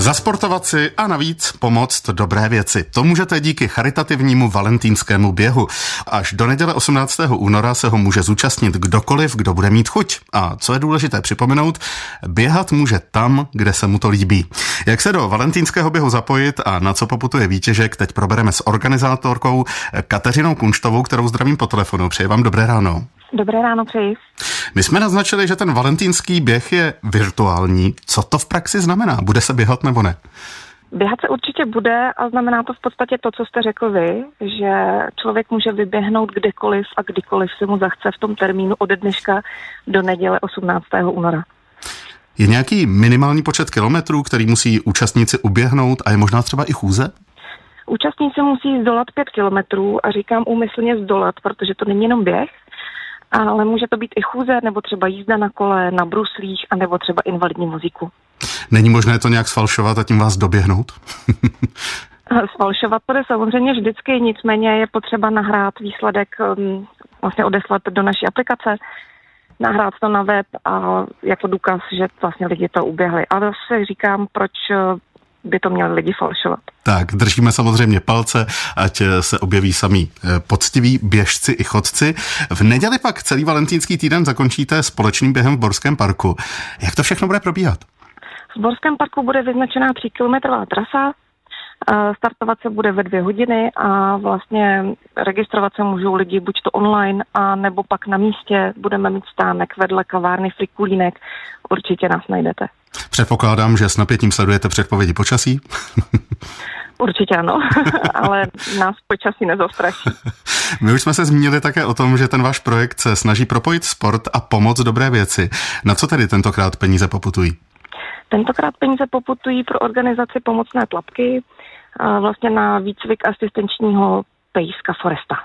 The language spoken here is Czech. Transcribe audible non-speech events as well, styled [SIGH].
Zasportovat si a navíc pomoct dobré věci. To můžete díky charitativnímu valentínskému běhu. Až do neděle 18. února se ho může zúčastnit kdokoliv, kdo bude mít chuť. A co je důležité připomenout, běhat může tam, kde se mu to líbí. Jak se do valentínského běhu zapojit a na co poputuje výtěžek, teď probereme s organizátorkou Kateřinou Kunštovou, kterou zdravím po telefonu. Přeji vám dobré ráno. Dobré ráno přeji. My jsme naznačili, že ten valentýnský běh je virtuální. Co to v praxi znamená? Bude se běhat nebo ne? Běhat se určitě bude a znamená to v podstatě to, co jste řekl vy, že člověk může vyběhnout kdekoliv a kdykoliv se mu zachce v tom termínu ode dneška do neděle 18. února. Je nějaký minimální počet kilometrů, který musí účastníci uběhnout a je možná třeba i chůze? Účastníci musí zdolat pět kilometrů a říkám úmyslně zdolat, protože to není jenom běh, ale může to být i chůze, nebo třeba jízda na kole, na bruslích, anebo třeba invalidní vozíku. Není možné to nějak sfalšovat a tím vás doběhnout? [LAUGHS] Sfalšovat to je samozřejmě vždycky, nicméně je potřeba nahrát výsledek, um, vlastně odeslat do naší aplikace, nahrát to na web a jako důkaz, že vlastně lidi to uběhli. Ale zase říkám, proč by to měli lidi falšovat. Tak, držíme samozřejmě palce, ať se objeví sami eh, poctiví běžci i chodci. V neděli pak celý valentínský týden zakončíte společným během v Borském parku. Jak to všechno bude probíhat? V Borském parku bude vyznačená 3 kilometrová trasa, Startovat se bude ve dvě hodiny a vlastně registrovat se můžou lidi buď to online, a nebo pak na místě. Budeme mít stánek vedle kavárny Frikulínek. Určitě nás najdete. Předpokládám, že s napětím sledujete předpovědi počasí. [LAUGHS] Určitě ano, [LAUGHS] ale nás počasí nezastraší. [LAUGHS] My už jsme se zmínili také o tom, že ten váš projekt se snaží propojit sport a pomoc dobré věci. Na co tedy tentokrát peníze poputují? Tentokrát peníze poputují pro organizaci pomocné tlapky, vlastně na výcvik asistenčního pejska Foresta.